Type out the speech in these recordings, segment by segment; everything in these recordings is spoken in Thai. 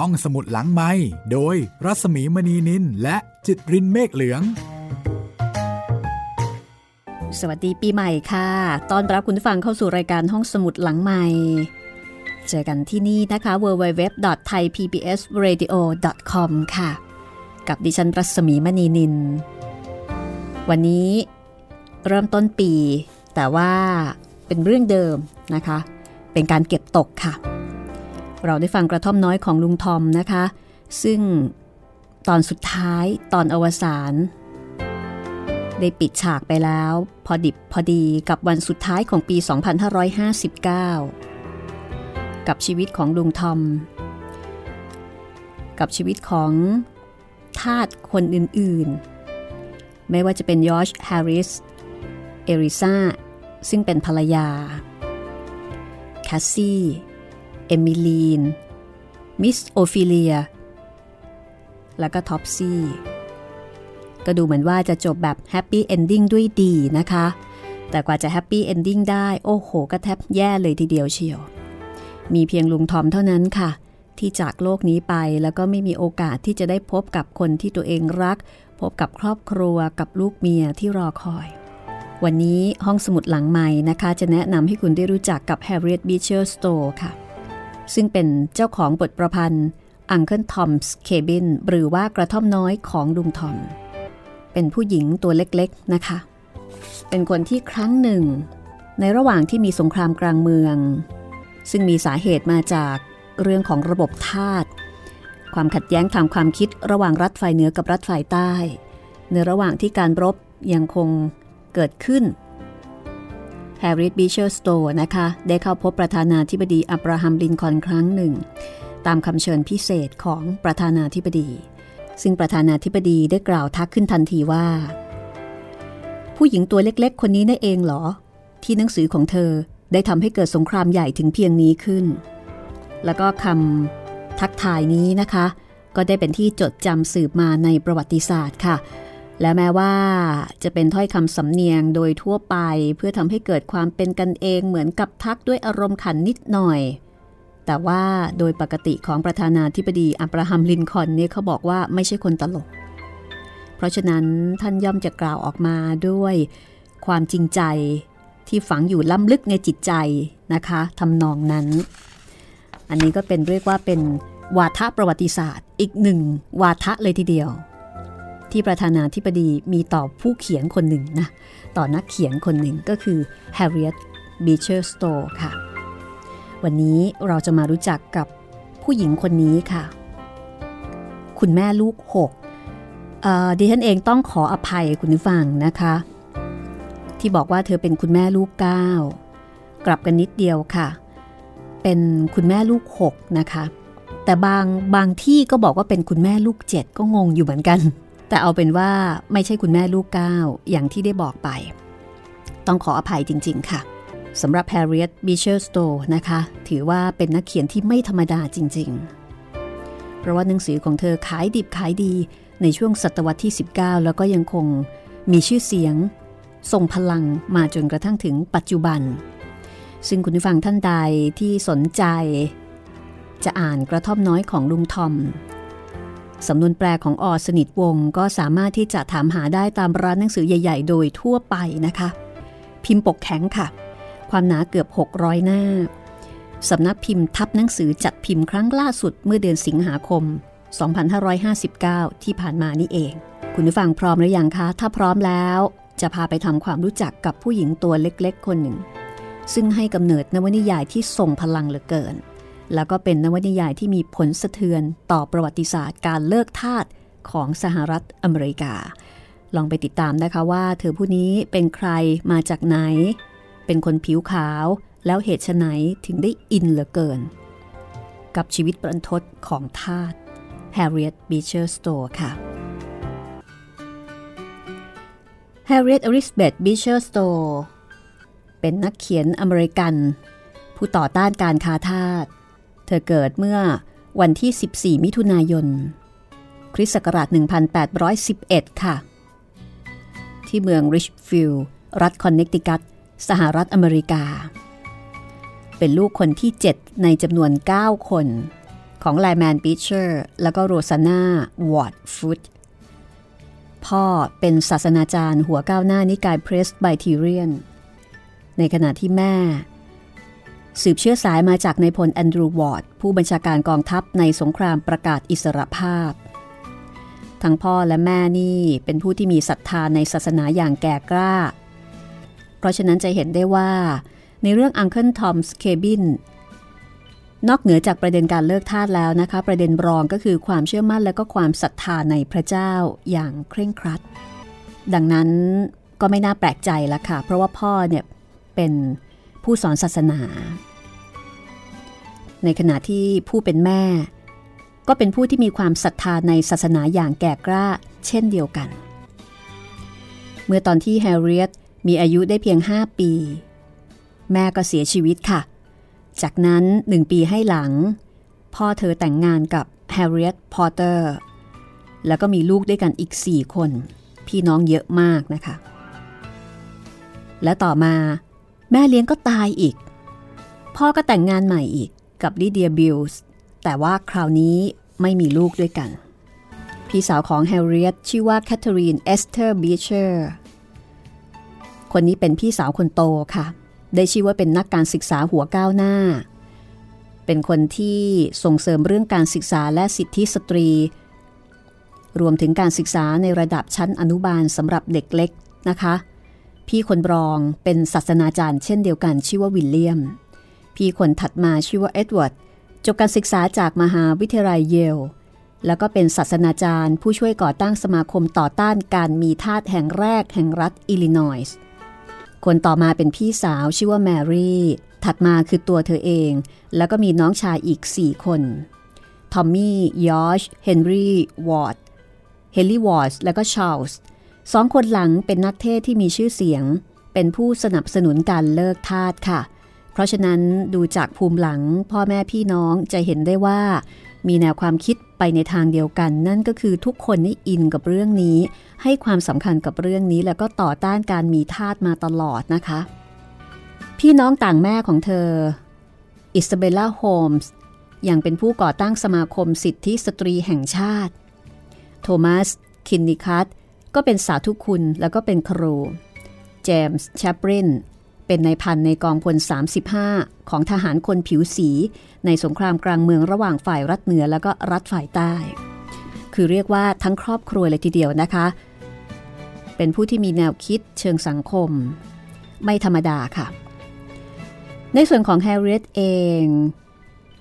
ห้องสมุดหลังไม้โดยรัสมีมณีนินและจิตรินเมฆเหลือง สวัสดีปีใหม่ค่ะ ตอนรับคุณฟังเข้าสู่รายการห้องสมุดหลังใหม่เจอกันที่นี่นะคะ www.thaipbsradio.com ค่ะ กับดิฉันรัศมีมณีนิน วันนี้เริ่มต้นปี แต่ว่าเป็นเรื่องเดิมนะคะ เป็นการเก็บตกค่ะ เราได้ฟังกระท่อมน้อยของลุงทอมนะคะ ซึ่งตอนสุดท้ายตอนอวสานได้ปิดฉากไปแล้ว พอดิบพอดีกับวันสุดท้ายของปี 2559 กับชีวิตของลุงทอม กับชีวิตของทาสคนอื่นๆ ไม่ว่าจะเป็นยอร์ชแฮร์ริส เอไลซาซึ่งเป็นภรรยา แคสซี่ เอมิลีน มิสโอฟิเลีย แล้วก็ท็อปซี่ ก็ดูเหมือนว่าจะจบแบบ happy ending ด้วยดีนะคะ แต่กว่าจะ happy ending ได้ โอ้โห ก็แทบแย่เลยทีเดียวเชียว มีเพียงลุงทอมเท่านั้นค่ะ ที่จากโลกนี้ไปแล้วก็ไม่มีโอกาสที่จะได้พบกับคนที่ตัวเองรัก พบกับครอบครัวกับลูกเมียที่รอคอยวันนี้ห้องสมุดหลังใหม่นะคะ จะแนะนำให้คุณได้รู้จักกับ Harriet Beecher Stowe ค่ะ ซึ่งเป็นเจ้าของบทประพันธ์ Uncle Tom's Cabin หรือว่ากระท่อมน้อยของลุงทอม เป็นผู้หญิงตัวเล็กๆนะคะ เป็นคนที่ครั้งหนึ่ง ในระหว่างที่มีสงครามกลางเมือง ซึ่งมีสาเหตุมาจากเรื่องของระบบทาสความขัดแย้งทางความคิดระหว่างรัฐฝ่ายเหนือกับรัฐฝ่ายใต้ ในระหว่างที่การรบยังคงเกิดขึ้น แฮร์เรียตบีเชอร์สโตว์นะคะ ได้เข้าพบประธานาธิบดีอับราฮัมลินคอล์นครั้งหนึ่ง ตามคำเชิญพิเศษของประธานาธิบดี ซึ่งประธานาธิบดีได้กล่าวทักขึ้นทันทีว่า ผู้หญิงตัวเล็กๆ คนนี้นั่นเองเหรอ ที่หนังสือของเธอได้ทำให้เกิดสงครามใหญ่ถึงเพียงนี้ขึ้น แล้วก็คำทักทายนี้นะคะ ก็ได้เป็นที่จดจำสืบมาในประวัติศาสตร์ค่ะ และแม้ว่าจะเป็นถ้อยคำสำเนียงโดยทั่วไปเพื่อทำให้เกิดความเป็นกันเองเหมือนกับทักด้วยอารมณ์ขันนิดหน่อย แต่ว่าโดยปกติของประธานาธิบดีอับราฮัมลินคอนเนี่ยเขาบอกว่าไม่ใช่คนตลก เพราะฉะนั้นท่านย่อมจะกล่าวออกมาด้วยความจริงใจที่ฝังอยู่ล้ำลึกในจิตใจนะคะทำนองนั้น อันนี้ก็เป็นเรียกว่าเป็นวาทะประวัติศาสตร์ อีกหนึ่งวาทะเลยทีเดียว ที่ประธานาธิบดีมีต่อผู้เขียนคนหนึ่งนะ ต่อนักเขียนคนหนึ่งก็คือ Harriet Beecher Stowe ค่ะ วันนี้เราจะมารู้จักกับผู้หญิงคนนี้ค่ะ คุณแม่ลูกหกดิฉันเองต้องขออภัยคุณผู้ฟังนะคะ ที่บอกว่าเธอเป็นคุณแม่ลูกเก้ากลับกันนิดเดียวค่ะ เป็นคุณแม่ลูกหกนะคะแต่บางบางที่ก็บอกว่าเป็นคุณแม่ลูกเจ็ดก็งงอยู่เหมือนกัน แต่เอาเป็นว่าไม่ใช่คุณแม่ลูกก้าอย่างที่ได้บอกไป ต้องขออภัยจริง ๆ ค่ะสำหรับ Harriet Beecher Stowe นะคะ ถือว่าเป็นนักเขียนที่ไม่ธรรมดาจริง ๆ เพราะว่าหนังสือของเธอขายดิบขายดีในช่วงศตวรรษที่ 19 แล้วก็ยังคงมีชื่อเสียงทรงพลังมาจนกระทั่งถึงปัจจุบัน ซึ่งคุณผู้ฟังท่านใดที่สนใจ จะอ่านกระท่อมน้อยของลุงทอม สำนวนแปลของออสนิทวงก็สามารถที่จะถามหาได้ตามร้านหนังสือใหญ่ ๆ โดยทั่วไปนะคะ พิมพ์ปกแข็งค่ะ ความหนาเกือบ 600 หน้าสำนักพิมพ์ทับหนังสือจัดพิมพ์ครั้งล่าสุดเมื่อเดือนสิงหาคม 2559 ที่ผ่านมานี่เอง คุณผู้ฟังพร้อมหรือยังคะ ถ้าพร้อมแล้ว จะพาไปทำความรู้จักกับผู้หญิงตัวเล็กๆ คนหนึ่ง ซึ่งให้กำเนิดนวนิยายที่ทรงพลังเหลือเกิน แล้วก็เป็นนวนิยายที่มีผลสะเทือนต่อประวัติศาสตร์การเลิกทาสของสหรัฐอเมริกา ลองไปติดตามนะคะว่าเธอผู้นี้เป็นใครมาจากไหน เป็นคนผิวขาว แล้วเหตุไนถึงได้อินเหลือเกิน กับชีวิตปรันทดของทาส Harriet Beecher Stowe ค่ะ Harriet Elizabeth Beecher Stowe เป็นนักเขียนอเมริกัน ผู้ต่อต้านการค้าทาส เธอเกิดเมื่อวันที่ 14 มิถุนายน คริสต์ศักราช 1811 ค่ะ ที่เมืองลิชฟิลด์รัฐคอนเนคติคัต สหรัฐอเมริกา เป็นลูกคนที่ 7 ในจำนวน 9 คน ของไลแมนบีเชอร์แล้วก็โรซานาวอร์ดฟุตพ่อเป็นศาสนาจารย์หัวก้าวหน้านิกายเพรสไบทีเรียน ในขณะที่แม่ สืบเชื้อสายมาจากนายพลแอนดรูวอร์ด ผู้บัญชาการกองทัพในสงครามประกาศอิสรภาพ ทั้งพ่อและแม่นี่เป็นผู้ที่มีศรัทธาในศาสนาอย่างแก่กล้า เพราะฉะนั้นจะเห็นได้ว่าในเรื่อง Uncle Tom's Cabin นอกเหนือจากประเด็นการเลิกทาสแล้วนะคะ ประเด็นรองก็คือความเชื่อมั่นและก็ความศรัทธาในพระเจ้าอย่างเคร่งครัด ดังนั้นก็ไม่น่าแปลกใจละค่ะ เพราะว่าพ่อเนี่ยเป็น ผู้สอนศาสนา ในขณะที่ผู้เป็นแม่ ก็เป็นผู้ที่มีความศรัทธาในศาสนาอย่างแก่กล้าเช่นเดียวกัน เมื่อตอนที่แฮร์ริเอตมีอายุได้เพียง 5 ปี แม่ก็เสียชีวิตค่ะ จากนั้นหนึ่งปีให้หลัง พ่อเธอแต่งงานกับแฮร์ริเอตพอเตอร์แล้วก็มีลูกด้วยกันอีก 4 คน พี่น้องเยอะมากนะคะ และต่อมา แม่เลี้ยงก็ตายอีก พ่อก็แต่งงานใหม่อีกกับลิเดียบิลส์แต่ว่าคราวนี้ไม่มีลูกด้วยกัน พี่สาวของแฮร์ริเอตชื่อว่าแคทเธอรีนเอสเธอร์บีเชอร์คนนี้เป็นพี่สาวคนโตค่ะ ได้ชื่อว่าเป็นนักการศึกษาหัวก้าวหน้า เป็นคนที่ส่งเสริมเรื่องการศึกษาและสิทธิสตรี รวมถึงการศึกษาในระดับชั้นอนุบาลสำหรับเด็กเล็กนะคะ พี่คนรองเป็นศาสนาจารย์เช่นเดียวกันชื่อว่าวิลเลียม พี่คนถัดมาชื่อว่าเอ็ดเวิร์ดจบการศึกษาจากมหาวิทยาลัยเยล แล้วก็เป็นศาสนาจารย์ ผู้ช่วยก่อตั้งสมาคมต่อต้านการมีทาสแห่งแรกแห่งรัฐอิลลินอยส์ คนต่อมาเป็นพี่สาวชื่อว่าแมรี่ ถัดมาคือตัวเธอเอง แล้วก็มีน้องชายอีก 4 คน ทอมมี่ ยอร์ช เฮนรี่ วอร์ด เฮนรี่ วอร์ด แล้วก็ชาลส์ สองคนหลังเป็นนักเทศน์ที่มีชื่อเสียง เป็นผู้สนับสนุนการเลิกทาสค่ะ เพราะฉะนั้นดูจากภูมิหลังพ่อแม่พี่น้องจะเห็นได้ว่า มีแนวความคิดไปในทางเดียวกัน นั่นก็คือทุกคนนี่อินกับเรื่องนี้ ให้ความสำคัญกับเรื่องนี้ แล้วก็ต่อต้านการมีทาสมาตลอดนะคะ พี่น้องต่างแม่ของเธออิสเบลล่าโฮมส์ยังเป็นผู้ก่อตั้งสมาคมสิทธิสตรีแห่งชาติ โทมัส คินนิคัต ก็เป็นสาธุคุณแล้วก็เป็นครู เจมส์แชปรินเป็นนายพันในกองพล 35 ของทหารคนผิวสี ในสงครามกลางเมืองระหว่างฝ่ายรัฐเหนือแล้วก็รัฐฝ่ายใต้ คือเรียกว่าทั้งครอบครัวเลยทีเดียวนะคะ เป็นผู้ที่มีแนวคิดเชิงสังคม ไม่ธรรมดาค่ะ ในส่วนของแฮร์ริเอตเอง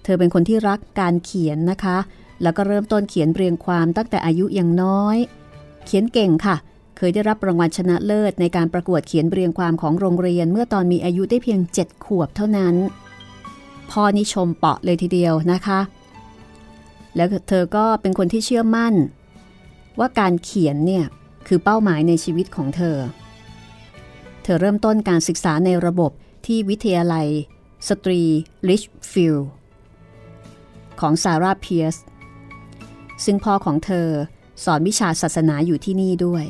เธอเป็นคนที่รักการเขียนนะคะ แล้วก็เริ่มต้นเขียนเรียงความตั้งแต่อายุยังน้อย เขียนเก่งค่ะ เคยได้รับรางวัลชนะเลิศในการประกวดเขียนเรียงความของโรงเรียนเมื่อตอนมีอายุได้เพียง 7 ขวบเท่านั้น พ่อนิชมเปาะเลยทีเดียวนะคะ แล้วเธอก็เป็นคนที่เชื่อมั่น ว่าการเขียนเนี่ยคือเป้าหมายในชีวิตของเธอ เธอเริ่มต้นการศึกษาในระบบที่วิทยาลัย สตรีลิชฟิลด์ของซาร่าเพียสซึ่งพ่อของเธอ สอนวิชาศาสนาอยู่ที่นี่ด้วย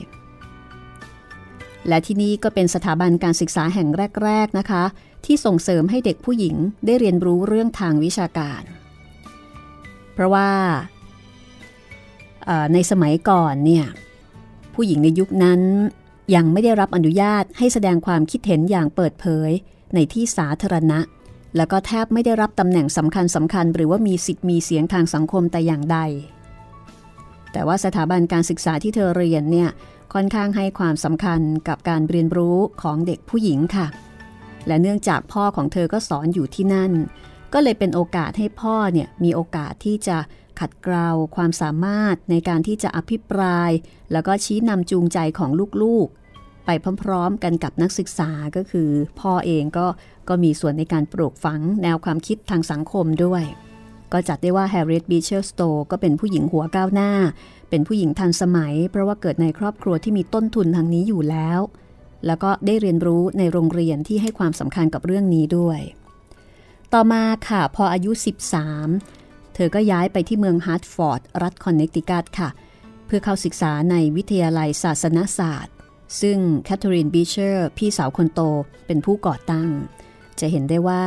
และที่นี่ก็เป็นสถาบันการศึกษาแห่งแรก ๆนะคะ ที่ส่งเสริมให้เด็กผู้หญิงได้เรียนรู้เรื่องทางวิชาการ เพราะว่าในสมัยก่อนเนี่ยผู้หญิงในยุคนั้นยังไม่ได้รับอนุญาตให้แสดงความคิดเห็นอย่างเปิดเผยในที่สาธารณะ แล้วก็แทบไม่ได้รับตำแหน่งสำคัญสำคัญ หรือว่ามีสิทธิ์มีเสียงทางสังคมแต่อย่างใด แต่ว่าสถาบันการศึกษาที่เธอเรียนเนี่ยค่อนข้างให้ความสำคัญกับการเรียนรู้ของเด็กผู้หญิงค่ะ และเนื่องจากพ่อของเธอก็สอนอยู่ที่นั่น ก็เลยเป็นโอกาสให้พ่อเนี่ยมีโอกาสที่จะขัดเกลาความสามารถในการที่จะอภิปราย แล้วก็ชี้นำจูงใจของลูกๆ ไปพร้อมๆ กันกับนักศึกษาก็คือ พ่อเองก็ก็มีส่วนในการปลูกฝังแนวความคิดทางสังคมด้วย ก็จัดได้ว่าแฮร์ริเอตบีเชอร์สโตก็เป็นผู้หญิงหัวก้าวหน้า เป็นผู้หญิงทันสมัย เพราะว่าเกิดในครอบครัวที่มีต้นทุนทางนี้อยู่แล้ว แล้วก็ได้เรียนรู้ในโรงเรียนที่ให้ความสำคัญกับเรื่องนี้ด้วย ต่อมาค่ะพออายุ 13 เธอก็ย้ายไปที่เมืองฮาร์ดฟอร์ด รัฐคอนเนตทิคัตค่ะ เพื่อเข้าศึกษาในวิทยาลัยศาสนศาสตร์ ซึ่งแคทเธอรีนบีเชอร์พี่สาวคนโตเป็นผู้ก่อตั้ง จะเห็นได้ว่า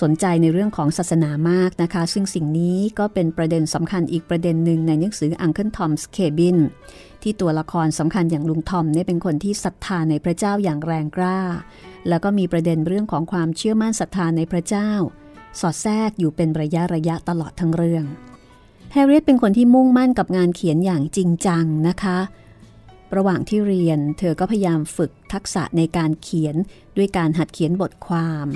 สนใจในเรื่องของศาสนามากนะคะ ซึ่งสิ่งนี้ก็เป็นประเด็นสำคัญอีกประเด็นหนึ่งในหนังสือ Uncle Tom's Cabin ที่ตัวละครสำคัญอย่างลุงทอมเนี่ยเป็นคนที่ศรัทธาในพระเจ้าอย่างแรงกล้า แล้วก็มีประเด็นเรื่องของความเชื่อมั่นศรัทธาในพระเจ้า สอดแทรกอยู่เป็นระยะระยะตลอดทั้งเรื่องแฮร์ริเอตเป็นคนที่มุ่งมั่นกับงานเขียนอย่างจริงจังนะคะระหว่างที่เรียนเธอก็พยายามฝึกทักษะในการเขียนด้วยการหัดเขียนบทความ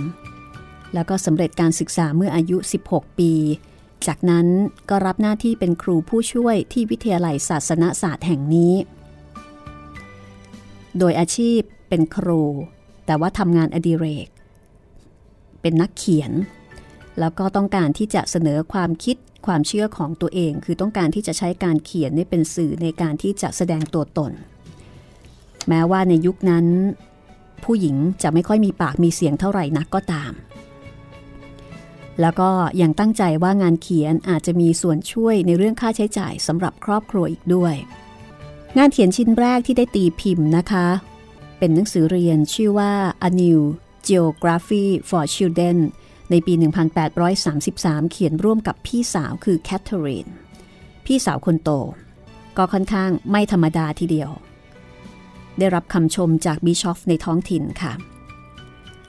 แล้วก็สำเร็จการศึกษาเมื่ออายุ 16 ปี จากนั้นก็รับหน้าที่เป็นครูผู้ช่วยที่วิทยาลัยศาสนศาสตร์แห่งนี้ โดยอาชีพเป็นครู แต่ว่าทำงานอดิเรก เป็นนักเขียน แล้วก็ต้องการที่จะเสนอความคิดความเชื่อของตัวเอง คือต้องการที่จะใช้การเขียนนี่เป็นสื่อในการที่จะแสดงตัวตน แม้ว่าในยุคนั้น ผู้หญิงจะไม่ค่อยมีปากมีเสียงเท่าไหร่นักก็ตาม แล้วก็ยังตั้งใจว่างานเขียนอาจจะมีส่วนช่วยในเรื่องค่าใช้จ่ายสำหรับครอบครัวอีกด้วย งานเขียนชิ้นแรกที่ได้ตีพิมพ์นะคะ เป็นหนังสือเรียนชื่อว่า A New Geography for Children ในปี 1833 เขียนร่วมกับพี่สาวคือแคทเธอรีน พี่สาวคนโต ก็ค่อนข้างไม่ธรรมดาทีเดียว ได้รับคำชมจากบิชอฟในท้องถิ่นค่ะ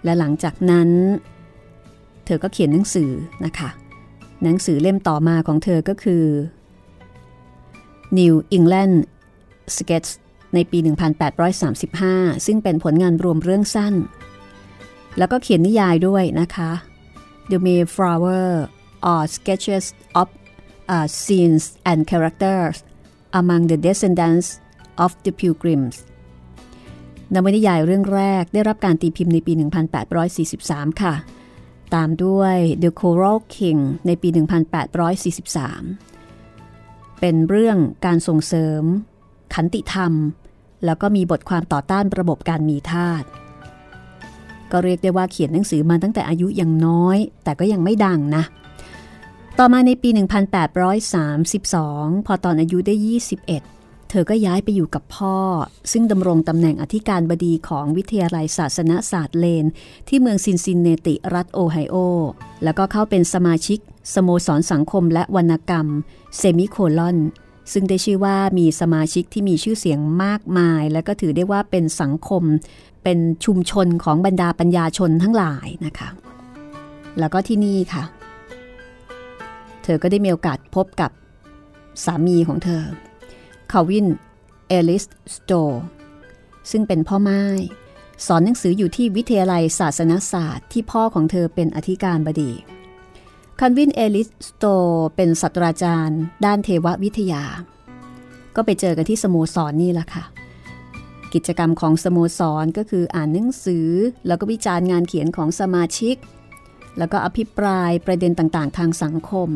และหลังจากนั้น เธอก็เขียนหนังสือนะคะ หนังสือเล่มต่อมาของเธอก็คือ New England Sketch ในปี 1835 ซึ่งเป็นผลงานรวมเรื่องสั้น แล้วก็เขียนนิยายด้วยนะคะ The Mayflower are sketches of uh, scenes and characters among the descendants of the Pilgrims นวนิยายเรื่องแรกได้รับการตีพิมพ์ในปี 1843 ค่ะ ตามด้วย The Coral King ในปี 1843 เป็นเรื่องการส่งเสริม ขันติธรรม แล้วก็มีบทความต่อต้านระบบการมีทาสก็เรียกได้ว่าเขียนหนังสือมาตั้งแต่อายุยังน้อย แต่ก็ยังไม่ดังนะ ต่อมาในปี 1832 พอตอนอายุได้ 21 เธอก็ย้ายไปอยู่กับพ่อ ซึ่งดำรงตำแหน่งอธิการบดีของวิทยาลัยศาสนศาสตร์เลน ที่เมืองซินซินเนติรัฐโอไฮโอ แล้วก็เข้าเป็นสมาชิก สโมสรสังคมและวรรณกรรม เซมิโคลอน ซึ่งได้ชื่อว่ามีสมาชิกที่มีชื่อเสียงมากมาย และก็ถือได้ว่าเป็นสังคม เป็นชุมชนของบรรดาปัญญาชนทั้งหลายนะคะ แล้วก็ที่นี่ค่ะ เธอก็ได้มีโอกาสพบกับสามีของเธอ คาวิน เอลิสสโตซึ่งเป็นพ่อม่ายสอนหนังสืออยู่ที่วิทยาลัยศาสนศาสตร์ที่พ่อของเธอเป็นอธิการบดีคาวินเอลิสสโตเป็นศาสตราจารย์ ด้านเทววิทยา ก็ไปเจอกันที่สโมสรนนี่แหละค่ะ กิจกรรมของสโมสรก็คืออ่านหนังสือ แล้วก็วิจารณ์งานเขียนของสมาชิก แล้วก็อภิปรายประเด็นต่างๆ ทางสังคม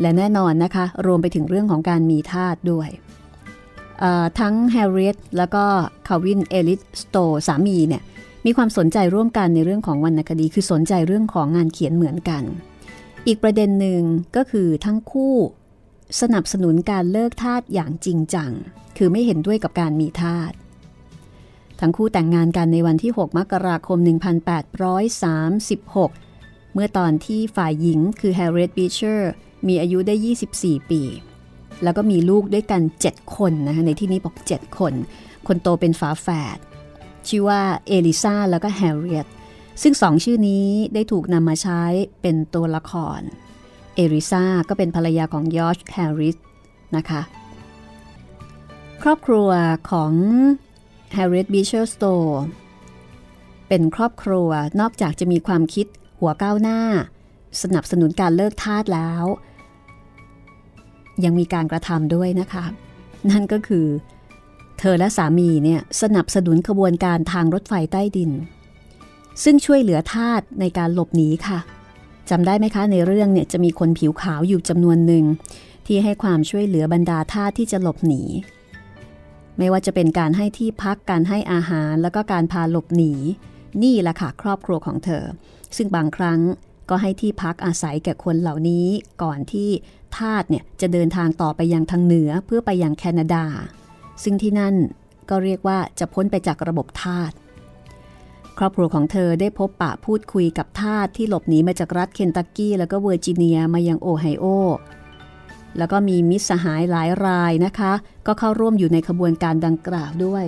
และแน่นอนนะคะ รวมไปถึงเรื่องของการมีทาสด้วย ทั้งแฮร์ริเอตแล้วก็คาวินเอลิสสโตสามีเนี่ยมีความสนใจร่วมกันในเรื่องของวรรณคดี คือสนใจเรื่องของงานเขียนเหมือนกัน อีกประเด็นหนึ่งก็คือทั้งคู่สนับสนุนการเลิกทาสอย่างจริงจัง คือไม่เห็นด้วยกับการมีทาสทั้งคู่แต่งงานกันในวันที่ 6 มกราคม 1836 เมื่อตอนที่ฝ่ายหญิงคือแฮร์ริเอตบีเชอร์มีอายุได้ 24 ปี แล้วก็มีลูกด้วยกัน 7 คนนะคะในที่นี้บอก 7 คน คนโตเป็นฝาแฝดชื่อว่าเอลิซาแล้วก็แฮร์ริเอตซึ่งสองชื่อนี้ได้ถูกนำมาใช้เป็นตัวละคร เอลิซาก็เป็นภรรยาของยอร์ชแฮร์ริสนะคะครอบครัวของ Harriet Beecher Stowe เป็นครอบครัวนอกจากจะมีความคิดหัวก้าวหน้า สนับสนุนการเลิกทาสแล้ว ยังมีการกระทำด้วยนะคะ นั่นก็คือ เธอและสามีเนี่ยสนับสนุนขบวนการทางรถไฟใต้ดิน ซึ่งช่วยเหลือทาสในการหลบหนีค่ะจำได้ไหมคะในเรื่องเนี่ยจะมีคนผิวขาวอยู่จำนวนหนึ่ง ที่ให้ความช่วยเหลือบรรดาทาสที่จะหลบหนี ไม่ว่าจะเป็นการให้ที่พักการให้อาหารแล้วก็การพาหลบหนี นี่แหละค่ะครอบครัวของเธอ ซึ่งบางครั้งก็ให้ที่พักอาศัยแก่คนเหล่านี้ก่อนที่ ทาสเนี่ยจะเดินทางต่อไปยังทางเหนือเพื่อไปยังแคนาดา ซึ่งที่นั่นก็เรียกว่าจะพ้นไปจากระบบทาสครอบครัวของเธอได้พบปะพูดคุยกับทาสที่หลบหนีมาจากรัฐเคนตักกี้แล้วก็เวอร์จิเนียมายังโอไฮโอ แล้วก็มีมิตรสหายหลายรายนะคะ ก็เข้าร่วมอยู่ในขบวนการดังกล่าวด้วย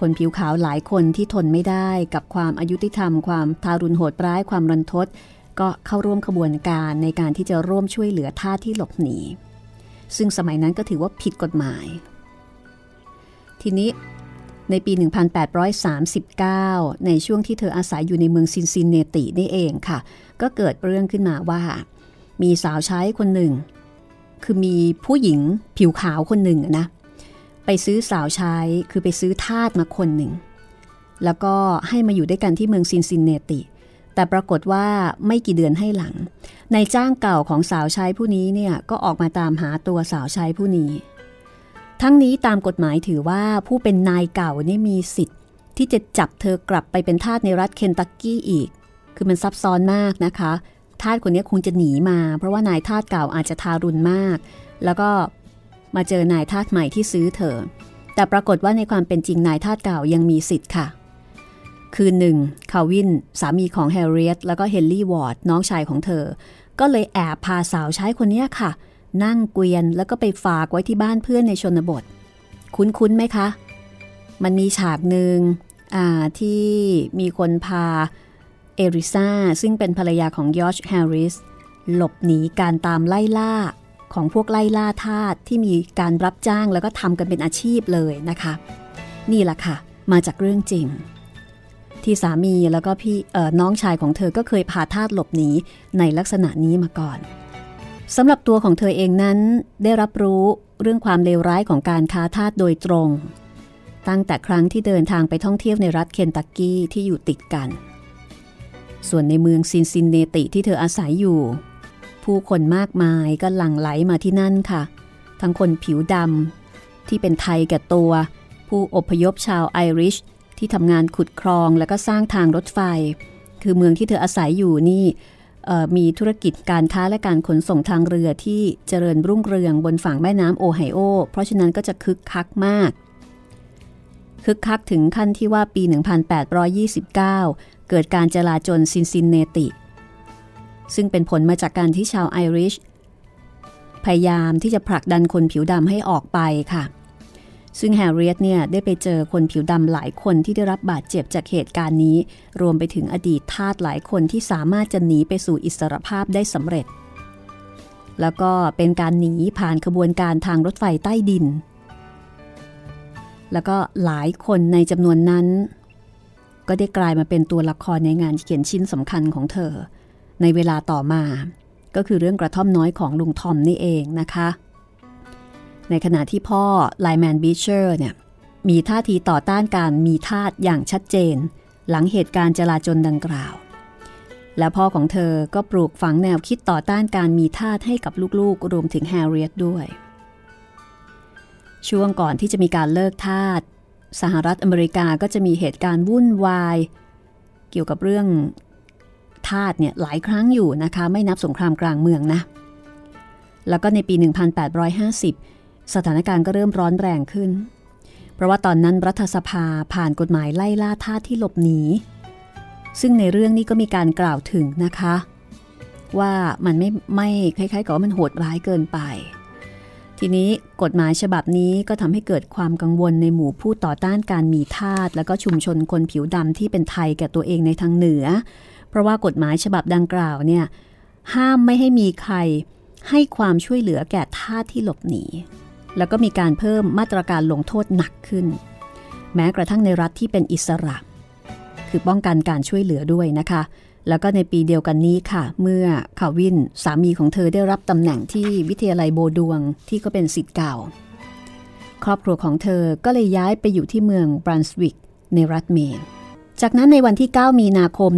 คนผิวขาวหลายคนที่ทนไม่ได้กับความอยุติธรรม ความทารุณโหดร้ายความรันทด ก็เข้าร่วมขบวนการในการที่จะร่วมช่วยเหลือทาสที่หลบหนี ซึ่งสมัยนั้นก็ถือว่าผิดกฎหมาย ทีนี้ในปี 1839 ในช่วงที่เธออาศัยอยู่ในเมืองซินซินเนตินี่เองค่ะ ก็เกิดเรื่องขึ้นมาว่า มีสาวใช้คนหนึ่ง คือมีผู้หญิงผิวขาวคนหนึ่งนะ ไปซื้อสาวใช้คือไปซื้อทาสมาคนหนึ่ง แล้วก็ให้มาอยู่ด้วยกันที่เมืองซินซินเนติ แต่ปรากฏว่าไม่กี่เดือนให้หลังนายจ้างเก่าของสาวใช้ผู้นี้เนี่ยก็ออกมาตามหาตัวสาวใช้ผู้นี้ ทั้งนี้ตามกฎหมายถือว่าผู้เป็นนายเก่านี่มีสิทธิ์ ที่จะจับเธอกลับไปเป็นทาสในรัฐเคนตักกี้อีก คือมันซับซ้อนมากนะคะทาสคนนี้คงจะหนีมา เพราะว่านายทาสเก่าอาจจะทารุณมาก แล้วก็มาเจอนายทาสใหม่ที่ซื้อเธอ แต่ปรากฏว่าในความเป็นจริงนายทาสเก่ายังมีสิทธิ์ค่ะ คืนหนึ่งคาลวินสามีของแฮร์ริเอตแล้วก็เฮนรี่วอร์ดน้องชายของเธอ ก็เลยแอบพาสาวใช้คนนี้ค่ะ นั่งเกวียนแล้วก็ไปฝากไว้ที่บ้านเพื่อนในชนบท คุ้นๆไหมคะ มันมีฉากหนึ่งที่มีคนพาเอริซาซึ่งเป็นภรรยาของยอร์จแฮร์ริสหลบหนีการตามไล่ล่าของพวกไล่ล่าทาสที่มีการรับจ้างแล้วก็ทำกันเป็นอาชีพเลยนะคะ นี่แหละค่ะ มาจากเรื่องจริง ที่สามีแล้วก็พี่น้องชายของเธอก็เคยพาทาสหลบหนีในลักษณะนี้มาก่อนสำหรับตัวของเธอเองนั้นได้รับรู้เรื่องความเลวร้ายของการค้าทาสโดยตรง ตั้งแต่ครั้งที่เดินทางไปท่องเที่ยวในรัฐเคนตักกี้ที่อยู่ติดกัน ส่วนในเมืองซินซินเนติที่เธออาศัยอยู่ ผู้คนมากมายก็หลั่งไหลมาที่นั่นค่ะ ทั้งคนผิวดำที่เป็นไทยแก่ตัว ผู้อพยพชาวไอริช ที่ทำงานขุดคลองแล้วก็สร้างทางรถไฟ คือเมืองที่เธออาศัยอยู่นี่มีธุรกิจการค้าและการขนส่งทางเรือที่เจริญรุ่งเรืองบนฝั่งแม่น้ำโอไฮโอ เพราะฉะนั้นก็จะคึกคักมาก คึกคักถึงขั้นที่ว่าปี 1829 เกิดการจลาจลซินซินเนติ ซึ่งเป็นผลมาจากการที่ชาวไอริช พยายามที่จะผลักดันคนผิวดำให้ออกไปค่ะ ซึ่งแฮร์เริเอตเนี่ยได้ไปเจอคนผิวดำหลายคนที่ได้รับบาดเจ็บจากเหตุการณ์นี้ รวมไปถึงอดีตทาสหลายคนที่สามารถจะหนีไปสู่อิสรภาพได้สำเร็จ แล้วก็เป็นการหนีผ่านขบวนการทางรถไฟใต้ดิน แล้วก็หลายคนในจำนวนนั้น ก็ได้กลายมาเป็นตัวละครในงานเขียนชิ้นสำคัญของเธอ ในเวลาต่อมา ก็คือเรื่องกระท่อมน้อยของลุงทอมนี่เองนะคะ ในขณะที่พ่อไลแมนบิชเชอร์เนี่ยมีท่าทีต่อต้านการมีทาสอย่างชัดเจน หลังเหตุการณ์จลาจลดังกล่าว และพ่อของเธอก็ปลูกฝังแนวคิดต่อต้านการมีทาสให้กับลูกๆ รวมถึงแฮร์ริเอตด้วย ช่วงก่อนที่จะมีการเลิกทาสสหรัฐอเมริกาก็จะมีเหตุการณ์วุ่นวาย เกี่ยวกับเรื่องทาสเนี่ยหลายครั้งอยู่นะคะ ไม่นับสงครามกลางเมืองนะ แล้วก็ในปี 1850 สถานการณ์ก็เริ่มร้อนแรงขึ้น เพราะว่าตอนนั้นรัฐสภาผ่านกฎหมายไล่ล่าทาสที่หลบหนี ซึ่งในเรื่องนี้ก็มีการกล่าวถึงนะคะ ว่ามันไม่ไม่คล้ายๆกับว่ามันโหดร้ายเกินไป ทีนี้กฎหมายฉบับนี้ก็ทำให้เกิดความกังวลในหมู่ผู้ต่อต้านการมีทาสแล้วก็ชุมชนคนผิวดำที่เป็นไทยแก่ตัวเองในทางเหนือ เพราะว่ากฎหมายฉบับดังกล่าวเนี่ยห้ามไม่ให้มีใครให้ความช่วยเหลือแก่ทาสที่หลบหนี แล้วก็มีการเพิ่มมาตรการลงโทษหนักขึ้น แม้กระทั่งในรัฐที่เป็นอิสระ คือป้องกันการช่วยเหลือด้วยนะคะ แล้วก็ในปีเดียวกันนี้ค่ะ เมื่อคาวินสามีของเธอได้รับตำแหน่งที่วิทยาลัยโบดวงที่ก็เป็นสิทธิ์เก่า ครอบครัวของเธอก็เลยย้ายไปอยู่ที่เมืองบรันสวิกในรัฐเมนจากนั้นในวันที่ 9 มีนาคม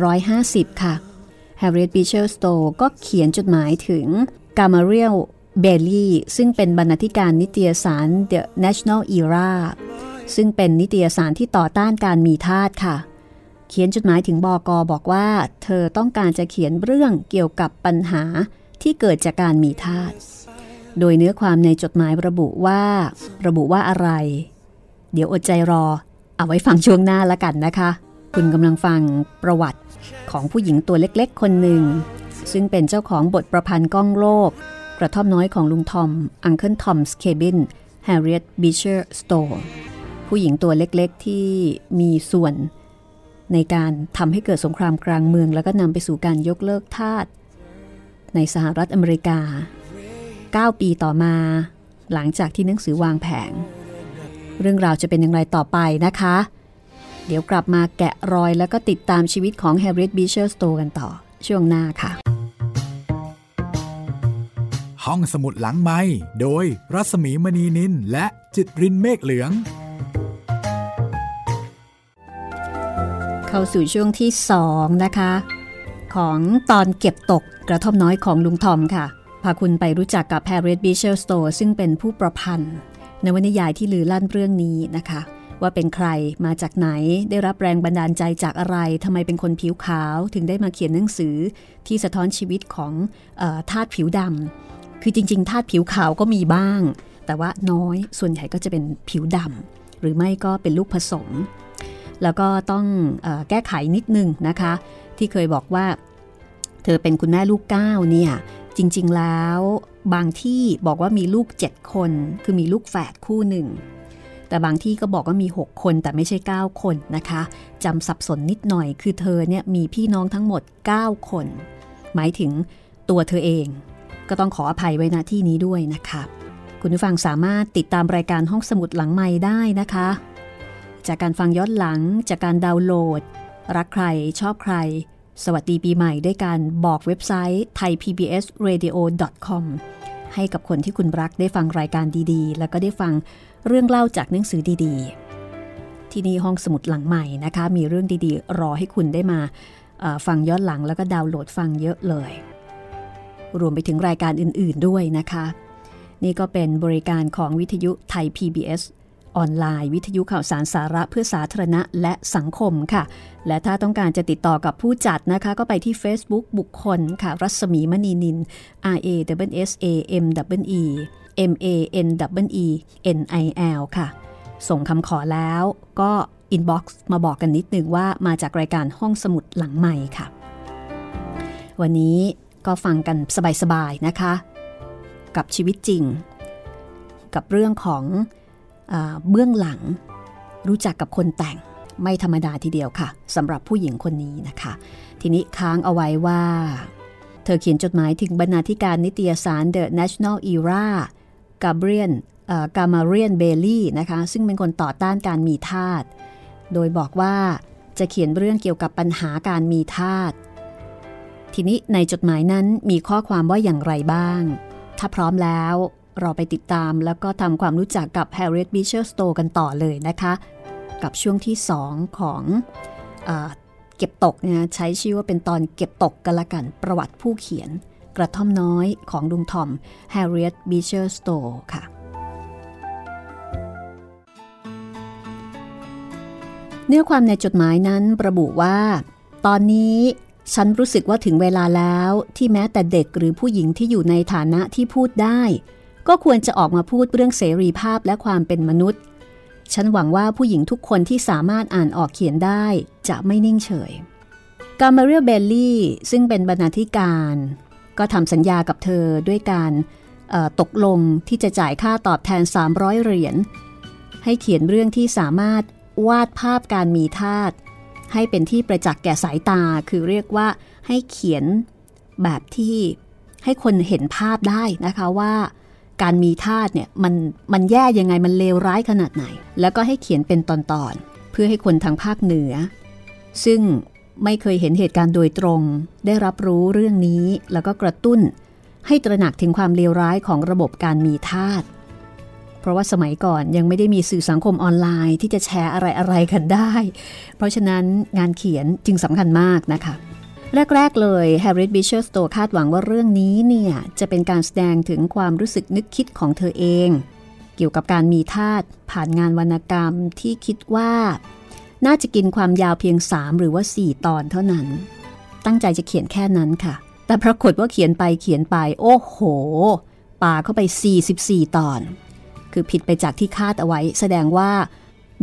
1850 ค่ะ Harriet Beecher Stowe ก็เขียนจดหมายถึงกามาเรียล เบลลี่ซึ่งเป็นบรรณาธิการนิตยสาร The National Era ซึ่งเป็นนิตยสารที่ต่อต้านการมีทาสค่ะ เขียนจดหมายถึงบอกอบอกว่า เธอต้องการจะเขียนเรื่องเกี่ยวกับปัญหาที่เกิดจากการมีทาส โดยเนื้อความในจดหมายระบุว่า ระบุว่าอะไร เดี๋ยวอดใจรอ เอาไว้ฟังช่วงหน้าละกันนะคะ คุณกำลังฟังประวัติของผู้หญิงตัวเล็กๆ คนหนึ่ง ซึ่งเป็นเจ้าของบทประพันธ์ก้องโลก กระท่อมน้อยของลุงทอม Uncle Tom's Cabin แฮร์ริเอตบีเชอร์สโตว์ผู้หญิงตัวเล็กๆที่มีส่วน ในการทำให้เกิดสงครามกลางเมือง แล้วก็นำไปสู่การยกเลิกทาสในสหรัฐอเมริกา 9 ปีต่อมา หลังจากที่หนังสือวางแผง เรื่องราวจะเป็นอย่างไรต่อไปนะคะ เดี๋ยวกลับมาแกะรอยแล้วก็ติดตามชีวิตของ Harriet Beecher Stowe กันต่อช่วงหน้าค่ะ ห้องสมุดหลังไม้โดยรัสมีมณีนินและจิตรินเมฆเหลือง เข้าสู่ช่วงที่2นะคะ ของตอนเก็บตกกระท่อมน้อยของลุงทอมค่ะ พาคุณไปรู้จักกับ Harriet Beecher Stowe ซึ่งเป็นผู้ประพันธ์นวนิยายที่ลือลั่นเรื่องนี้นะคะ ว่าเป็นใครมาจากไหนได้รับแรงบันดาลใจจากอะไรทำไมเป็นคนผิวขาว ถึงได้มาเขียนหนังสือที่สะท้อนชีวิตของออทาสผิวดำ คือจริงๆทาสผิวขาวก็มีบ้าง แต่ว่าน้อยส่วนใหญ่ก็จะเป็นผิวดำหรือไม่ก็เป็นลูกผสม แล้วก็ต้องออแก้ไขนิดนึงนะคะ ที่เคยบอกว่า เธอเป็นคุณแม่ลูกเก้าเนี่ยจริงๆแล้วบางที่บอกว่ามีลูก 7 คน คือมีลูกแฝดคู่หนึ่ง แต่บางที่ก็บอกว่ามี 6 คนแต่ไม่ใช่ 9 คนนะคะจำสับสนนิดหน่อย คือเธอเนี่ยมีพี่น้องทั้งหมด 9 คน หมายถึงตัวเธอเอง ก็ต้องขออภัยไว้ณที่นี้ด้วยนะคะคุณผู้ฟังสามารถติดตามรายการห้องสมุดหลังใหม่ได้นะคะ จากการฟังย้อนหลังจากการดาวน์โหลด รักใครชอบใคร สวัสดีปีใหม่ด้วยการบอกเว็บไซต์ thaipbsradio.com ให้กับคนที่คุณรักได้ฟังรายการดีๆ แล้วก็ได้ฟังเรื่องเล่าจากหนังสือดีๆ ที่นี่ห้องสมุดหลังใหม่นะคะ มีเรื่องดีๆ รอให้คุณได้มาฟังย้อนหลังแล้วก็ดาวน์โหลดฟังเยอะเลย รวมไปถึงรายการอื่นๆด้วยนะคะ นี่ก็เป็นบริการของวิทยุไทย PBS ออนไลน์วิทยุข่าวสารสาระเพื่อสาธารณะและสังคมค่ะ และถ้าต้องการจะติดต่อกับผู้จัดนะคะ ก็ไปที่ Facebook บุคคลค่ะ รัศมีมณีนิล R A double S A M double E M A N double E N I L ค่ะ ส่งคำขอแล้วก็ inbox มาบอกกันนิดนึงว่ามาจากรายการห้องสมุดหลังใหม่ค่ะ วันนี้ ก็ฟังกันสบายๆนะคะ กับชีวิตจริง กับเรื่องของเบื้องหลัง รู้จักกับคนแต่งไม่ธรรมดาทีเดียวค่ะสำหรับผู้หญิงคนนี้นะคะ ทีนี้ค้างเอาไว้ว่า เธอเขียนจดหมายถึงบรรณาธิการนิตยสาร The National Era กาเบรียนกามาเรียนเบลลี่นะคะ ซึ่งเป็นคนต่อต้านการมีทาสโดยบอกว่าจะเขียนเรื่องเกี่ยวกับปัญหาการมีทาส ทีนี้ในจดหมายนั้นมีข้อความว่าอย่างไรบ้าง ถ้าพร้อมแล้วเราไปติดตามแล้วก็ทำความรู้จักกับ Harriet Beecher Stowe กันต่อเลยนะคะ กับช่วงที่ 2 ของอเก็บตกนะใช้ชื่อว่าเป็นตอนเก็บตกกันละกันประวัติผู้เขียน กระท่อมน้อยของลุงทอม Harriet Beecher Stowe ค่ะ เนื้อความในจดหมายนั้นระบุว่า ตอนนี้ ฉันรู้สึกว่าถึงเวลาแล้วที่แม้แต่เด็กหรือผู้หญิงที่อยู่ในฐานะที่พูดได้ ก็ควรจะออกมาพูดเรื่องเสรีภาพและความเป็นมนุษย์ ฉันหวังว่าผู้หญิงทุกคนที่สามารถอ่านออกเขียนได้จะไม่นิ่งเฉย กามาเรียเบลลี่ซึ่งเป็นบรรณาธิการ ก็ทำสัญญากับเธอด้วยการตกลงที่จะจ่ายค่าตอบแทน 300 เหรียญให้เขียนเรื่องที่สามารถวาดภาพการมีทาส ให้เป็นที่ประจักษ์แก่สายตา คือเรียกว่าให้เขียนแบบที่ให้คนเห็นภาพได้นะคะว่า การมีทาสเนี่ยมันมันแย่ยังไงมันเลวร้ายขนาดไหน แล้วก็ให้เขียนเป็นตอนๆ เพื่อให้คนทางภาคเหนือ ซึ่งไม่เคยเห็นเหตุการณ์โดยตรง ได้รับรู้เรื่องนี้แล้วก็กระตุ้น ให้ตระหนักถึงความเลวร้ายของระบบการมีทาส ราะว่าสมัยก่อนยังไม่ได้มีสื่อสังคมออนไลน์ที่จะแชร์อะไรๆกันได้ เพราะฉะนั้นงานเขียนจึงสำคัญมากนะคะแรก ๆ เลย Harriet Beecher Stowe คาดหวังว่าเรื่องนี้เนี่ย จะเป็นการแสดงถึงความรู้สึกนึกคิดของเธอเอง เกี่ยวกับการมีทาสผ่านงานวรรณกรรมที่คิดว่า น่าจะกินความยาวเพียง 3 หรือว่า 4 ตอนเท่านั้น ตั้งใจจะเขียนแค่นั้นค่ะ แต่ปรากฏว่าเขียนไปเขียนไป โอ้โห ป่าเข้าไป 44 ตอน คือผิดไปจากที่คาดเอาไว้ แสดงว่า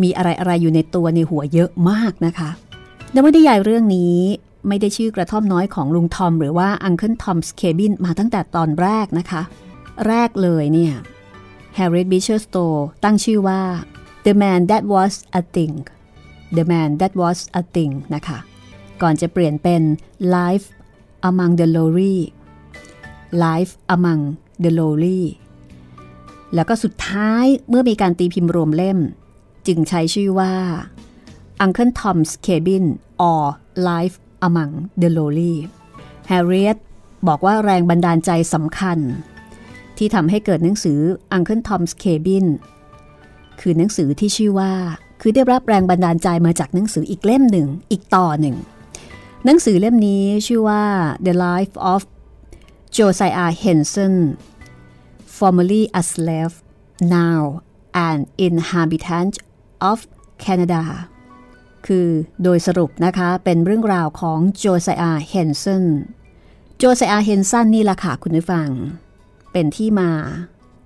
มีอะไรอะไรอยู่ในตัวในหัวเยอะมากนะคะนวนิยายเรื่องนี้ไม่ได้ชื่อกระท่อมน้อยของลุงทอม หรือว่า Uncle Tom's Cabin มาตั้งแต่ตอนแรกนะคะ แรกเลยเนี่ย Harriet Beecher Stowe ตั้งชื่อว่า The Man That Was a Thing The Man That Was a Thing นะคะ ก่อนจะเปลี่ยนเป็น Life Among the Lowly Life Among the Lowly แล้วก็สุดท้ายเมื่อมีการตีพิมพ์รวมเล่ม จึงใช้ชื่อว่า Uncle Tom's Cabin or Life Among the Lowly Harriet บอกว่าแรงบันดาลใจสำคัญ ที่ทำให้เกิดหนังสือ Uncle Tom's Cabin คือหนังสือที่ชื่อว่า คือได้รับแรงบันดาลใจมาจากหนังสืออีกเล่มหนึ่ง อีกต่อหนึ่ง หนังสือเล่มนี้ชื่อว่า The Life of Josiah Henson formerly a slave now an inhabitant of Canada คือโดยสรุปนะคะเป็นเรื่องราวของโจไซอาเฮนสันโจไซอาเฮนสันนี่แหละค่ะคุณผู้ฟัง เป็นที่มา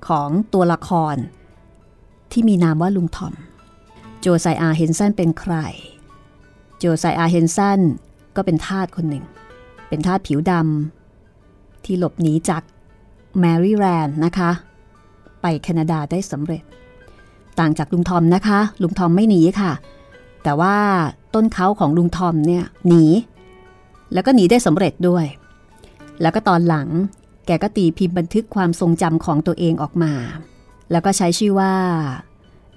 ของตัวละคร ที่มีนามว่าลุงทอม โจไซอาเฮนสันเป็นใคร โจไซอาเฮนสันก็เป็นทาสคนหนึ่ง เป็นทาสผิวดำที่หลบหนีจาก แมรี่แลนนะคะ ไปแคนาดาได้สำเร็จ ต่างจากลุงทอมนะคะ ลุงทอมไม่หนีค่ะ แต่ว่าต้นเขาของลุงทอมเนี่ยหนี แล้วก็หนีได้สำเร็จด้วย แล้วก็ตอนหลังแกก็ตีพิมพ์บันทึกความทรงจำของตัวเองออกมา แล้วก็ใช้ชื่อว่า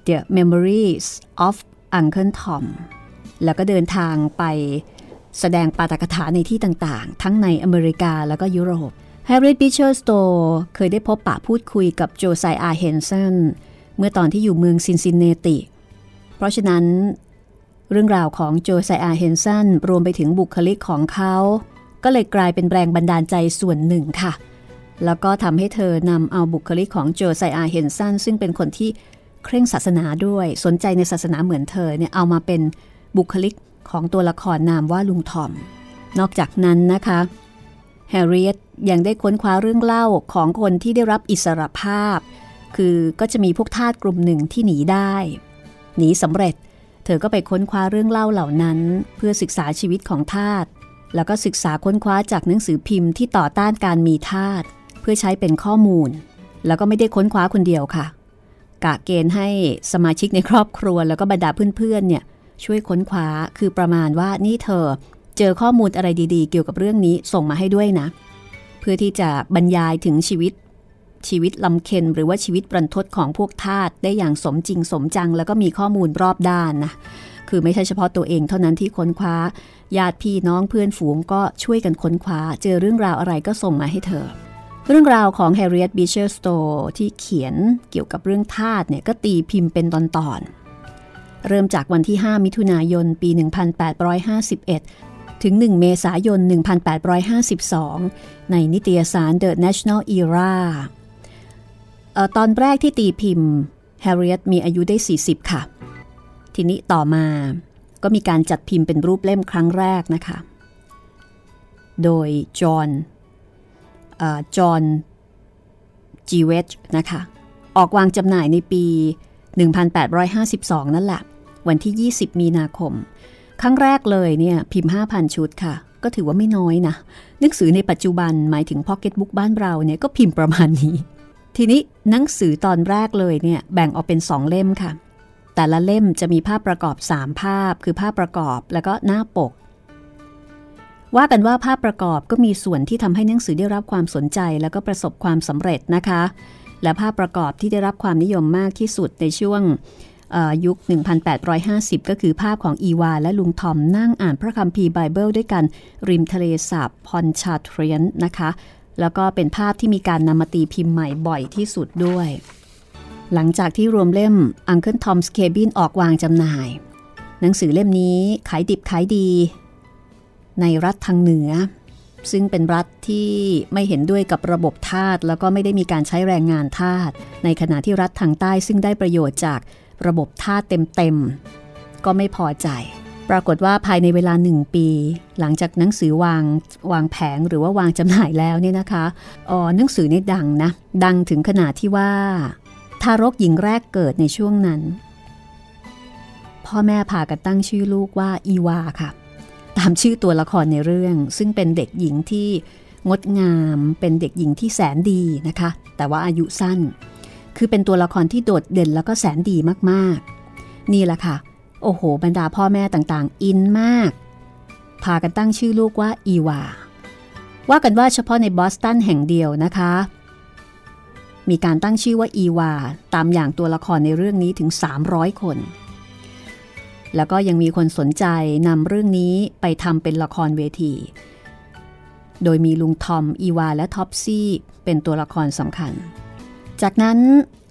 The Memories of Uncle Tom แล้วก็เดินทางไปแสดงปาฐกถาในที่ต่างๆ ทั้งในอเมริกาแล้วก็ยุโรป Harriet Beecher Stowe เคยได้พบปะพูดคุยกับโจไซอาเฮนสันเมื่อตอนที่อยู่เมืองซินซินเนติ เพราะฉะนั้น เรื่องราวของโจไซอาเฮนสันรวมไปถึงบุคลิกของเขา ก็เลยกลายเป็นแรงบันดาลใจส่วนหนึ่งค่ะ แล้วก็ทำให้เธอนำเอาบุคลิกของโจไซอาเฮนสันซึ่งเป็นคนที่เคร่งศาสนาด้วยสนใจในศาสนาเหมือนเธอเนี่ยเอามาเป็นบุคลิกของตัวละครนามว่าลุงทอม นอกจากนั้นนะคะ แฮร์ริเอตยังได้ค้นคว้าเรื่องเล่าของคนที่ได้รับอิสรภาพ คือก็จะมีพวกทาสกลุ่มหนึ่งที่หนีได้ หนีสำเร็จ เธอก็ไปค้นคว้าเรื่องเล่าเหล่านั้น เพื่อศึกษาชีวิตของทาส แล้วก็ศึกษาค้นคว้าจากหนังสือพิมพ์ที่ต่อต้านการมีทาส เพื่อใช้เป็นข้อมูล แล้วก็ไม่ได้ค้นคว้าคนเดียวค่ะ กะเกณฑ์ให้สมาชิกในครอบครัว แล้วก็บรรดาเพื่อนๆเนี่ยช่วยค้นคว้า คือประมาณว่านี่เธอ เจอข้อมูลอะไรดีๆ เกี่ยวกับเรื่องนี้ส่งมาให้ด้วยนะ เพื่อที่จะบรรยายถึงชีวิต ชีวิตลำเค็นหรือว่าชีวิตรันทดของพวกทาสได้อย่างสมจริงสมจัง แล้วก็มีข้อมูลรอบด้านนะคือไม่ใช่เฉพาะตัวเองเท่านั้นที่ค้นคว้าญาติพี่น้องเพื่อนฝูงก็ช่วยกันค้นคว้า เจอเรื่องราวอะไรก็ส่งมาให้เธอ เรื่องราวของ Harriet Beecher Stowe ที่เขียนเกี่ยวกับเรื่องทาสเนี่ยก็ตีพิมพ์เป็นตอนๆเริ่มจากวันที่ 5 มิถุนายน ปี 1851 ถึง 1 เมษายน 1852 ในนิตยสาร The National Era ออตอนแรกที่ตีพิมพ์ Harriet มีอายุได้ 40 ค่ะ ทีนี้ต่อมาก็มีการจัดพิมพ์เป็นรูปเล่มครั้งแรกนะคะ โดยจอห์นจอห์นจีเวชนะคะ ออกวางจำหน่ายในปี 1852 นั่นแหละ วันที่ 20 มีนาคม ครั้งแรกเลยเนี่ยพิมพ์ 5,000 ชุดค่ะ ก็ถือว่าไม่น้อยนะหนังสือในปัจจุบันหมายถึงพ็อกเก็ตบุ๊กบ้านเราเนี่ยก็พิมพ์ประมาณนี้ ทีนี้หนังสือตอนแรกเลยเนี่ยแบ่งออกเป็น 2 เล่มค่ะ แต่ละเล่มจะมีภาพประกอบ 3 ภาพ คือภาพประกอบแล้วก็หน้าปก ว่ากันว่าภาพประกอบก็มีส่วนที่ทำให้หนังสือได้รับความสนใจแล้วก็ประสบความสำเร็จนะคะ และภาพประกอบที่ได้รับความนิยมมากที่สุดในช่วง ยุค 1850 ก็คือภาพของอีวาและลุงทอมนั่งอ่านพระคัมภีร์ไบเบิลด้วยกัน ริมทะเลสาบพอนชาเทรียนนะคะ แล้วก็เป็นภาพที่มีการนำมาตีพิมพ์ใหม่บ่อยที่สุดด้วย หลังจากที่รวมเล่ม Uncle Tom's Cabin ออกวางจำหน่าย หนังสือเล่มนี้ขายดิบขายดี ในรัฐทางเหนือ ซึ่งเป็นรัฐที่ไม่เห็นด้วยกับระบบทาสแล้วก็ไม่ได้มีการใช้แรงงานทาสในขณะที่รัฐทางใต้ซึ่งได้ประโยชน์จาก ระบบทาเต็มๆ ก็ไม่พอใจ ปรากฏว่าภายในเวลาหนึ่งปี หลังจากหนังสือวางวางแผงหรือว่าวางจำหน่ายแล้วเนี่ยนะคะอ๋อหนังสือนี่ดังนะ ดังถึงขนาดที่ว่า ทารกหญิงแรกเกิดในช่วงนั้น พ่อแม่พากันตั้งชื่อลูกว่าอีวาค่ะ ตามชื่อตัวละครในเรื่อง ซึ่งเป็นเด็กหญิงที่งดงามเป็นเด็กหญิงที่แสนดีนะคะ แต่ว่าอายุสั้น คือเป็นตัวละครที่โดดเด่นแล้วก็แสนดีมากๆ นี่แหละค่ะ โอ้โห บรรดาพ่อแม่ต่างๆ อินมาก พากันตั้งชื่อลูกว่าอีวา ว่ากันว่าเฉพาะในบอสตันแห่งเดียวนะคะ มีการตั้งชื่อว่าอีวา ตามอย่างตัวละครในเรื่องนี้ถึง 300 คน แล้วก็ยังมีคนสนใจนำเรื่องนี้ไปทำเป็นละครเวที โดยมีลุงทอม อีวา และท็อปซี่ เป็นตัวละครสำคัญ จากนั้น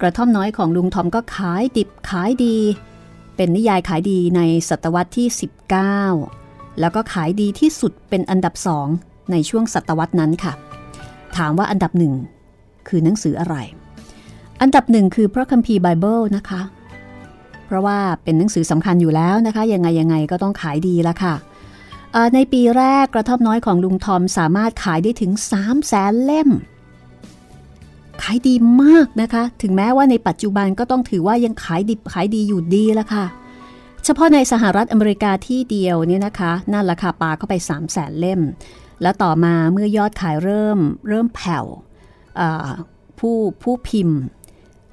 กระท่อมน้อยของลุงทอมก็ขายดิบขายดี เป็นนิยายขายดีในศตวรรษที่ 19 แล้วก็ขายดีที่สุดเป็นอันดับสองในช่วงศตวรรษนั้นค่ะ ถามว่าอันดับหนึ่งคือหนังสืออะไร อันดับหนึ่งคือพระคัมภีร์ไบเบิลนะคะ เพราะว่าเป็นหนังสือสำคัญอยู่แล้วนะคะ ยังไงยังไงก็ต้องขายดีละค่ะ ในปีแรกกระท่อมน้อยของลุงทอมสามารถขายได้ถึง 3 0 0แสนเล่ม ขายดีมากนะคะ ถึงแม้ว่าในปัจจุบันก็ต้องถือว่ายังขายดิบขายดีอยู่ดีละค่ะ เฉพาะในสหรัฐอเมริกาที่เดียวเนี่ยนะคะ นั่นราคาปาเข้าไป 3 0 0แสนเล่ม แล้วต่อมาเมื่อยอดขายเริ่มเริ่มแผ่วผู้ผู้พิมพ์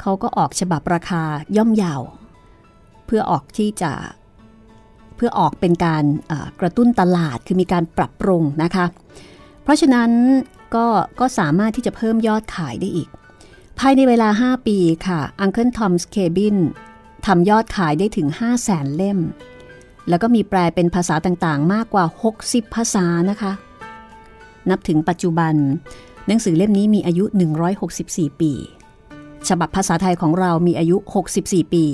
เขาก็ออกฉบับราคาย่อมเยาว เพื่อออกที่จะเพื่อออกเป็นการกระตุ้นตลาดคือมีการปรับปรุงนะคะ เพราะฉะนั้น ก็ก็สามารถที่จะเพิ่มยอดขายได้อีก ภายในเวลา 5 ปีค่ะ Uncle Tom's Cabin ทำยอดขายได้ถึง 5 0 0แสนเล่ม แล้วก็มีแปลเป็นภาษาต่างๆ มากกว่า 60 ภาษานะคะ นับถึงปัจจุบัน หนังสือเล่มนี้มีอายุ 164 ปี ฉบับภาษาไทยของเรามีอายุ 64 ปี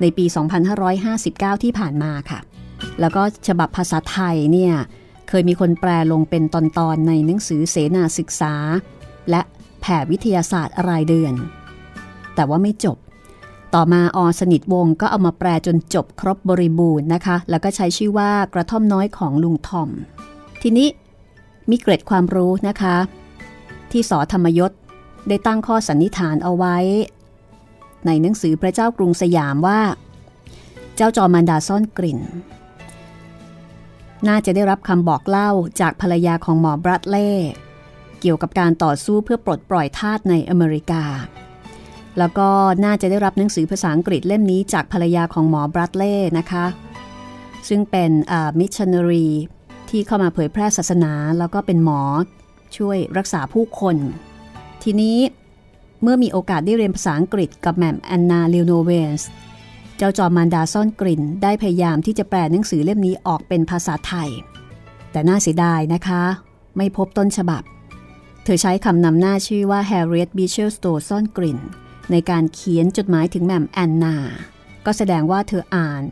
ในปี 2559 ที่ผ่านมาค่ะ แล้วก็ฉบับภาษาไทยเนี่ย เคยมีคนแปลลงเป็นตอนๆในหนังสือเสนาศึกษา และแผ่วิทยาศาสตร์รายเดือน แต่ว่าไม่จบ ต่อมาอสนิทวงก็เอามาแปลจนจบครบบริบูรณ์นะคะ แล้วก็ใช้ชื่อว่ากระท่อมน้อยของลุงทอม ทีนี้มีเกร็ดความรู้นะคะ ที่สอธรรมยศได้ตั้งข้อสันนิษฐานเอาไว้ ในหนังสือพระเจ้ากรุงสยามว่า เจ้าจอมันดาซ่อนกลิ่น น่าจะได้รับคำบอกเล่าจากภรรยาของหมอบรัตเล่เกี่ยวกับการต่อสู้เพื่อปลดปล่อยทาสในอเมริกา แล้วก็น่าจะได้รับหนังสือภาษาอังกฤษเล่มนี้จากภรรยาของหมอบรัตเล่นะคะ ซึ่งเป็นมิชชันนารีที่เข้ามาเผยแพร่ศาสนา แล้วก็เป็นหมอช่วยรักษาผู้คน ทีนี้เมื่อมีโอกาสได้เรียนภาษาอังกฤษกับแมมแอนนาเลโนเวนส์ เจ้าจอมมานดาซ่อนกลิ่น ได้พยายามที่จะแปลหนังสือเล่มนี้ออกเป็นภาษาไทย แต่น่าเสียดายนะคะ ไม่พบต้นฉบับ เธอใช้คำนำหน้าชื่อว่า Harriet Beecher Stowe ซ่อนกลิ่น ในการเขียนจดหมายถึงแมมแอนนา ก็แสดงว่าเธออ่าน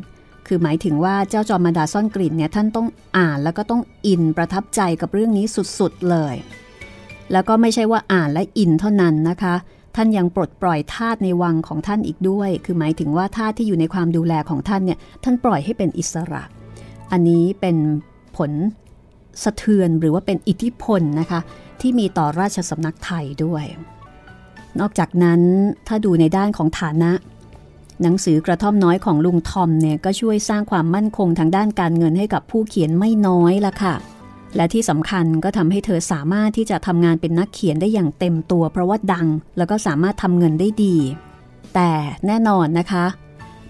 คือหมายถึงว่าเจ้าจอมมานดาซ่อนกลิ่นเนี่ยท่านต้องอ่านแล้วก็ต้องอินประทับใจกับเรื่องนี้สุดๆเลย แล้วก็ไม่ใช่ว่าอ่านและอินเท่านั้นนะคะ ท่านยังปลดปล่อยทาสในวังของท่านอีกด้วย คือหมายถึงว่าทาสที่อยู่ในความดูแลของท่านเนี่ย ท่านปล่อยให้เป็นอิสระ อันนี้เป็นผลสะเทือนหรือว่าเป็นอิทธิพลนะคะ ที่มีต่อราชสำนักไทยด้วย นอกจากนั้นถ้าดูในด้านของฐานะ หนังสือกระท่อมน้อยของลุงทอมเนี่ยก็ช่วยสร้างความมั่นคงทางด้านการเงินให้กับผู้เขียนไม่น้อยละค่ะ และที่สำคัญก็ทำให้เธอสามารถที่จะทำงานเป็นนักเขียนได้อย่างเต็มตัว เพราะว่าดัง แล้วก็สามารถทำเงินได้ดี แต่แน่นอนนะคะ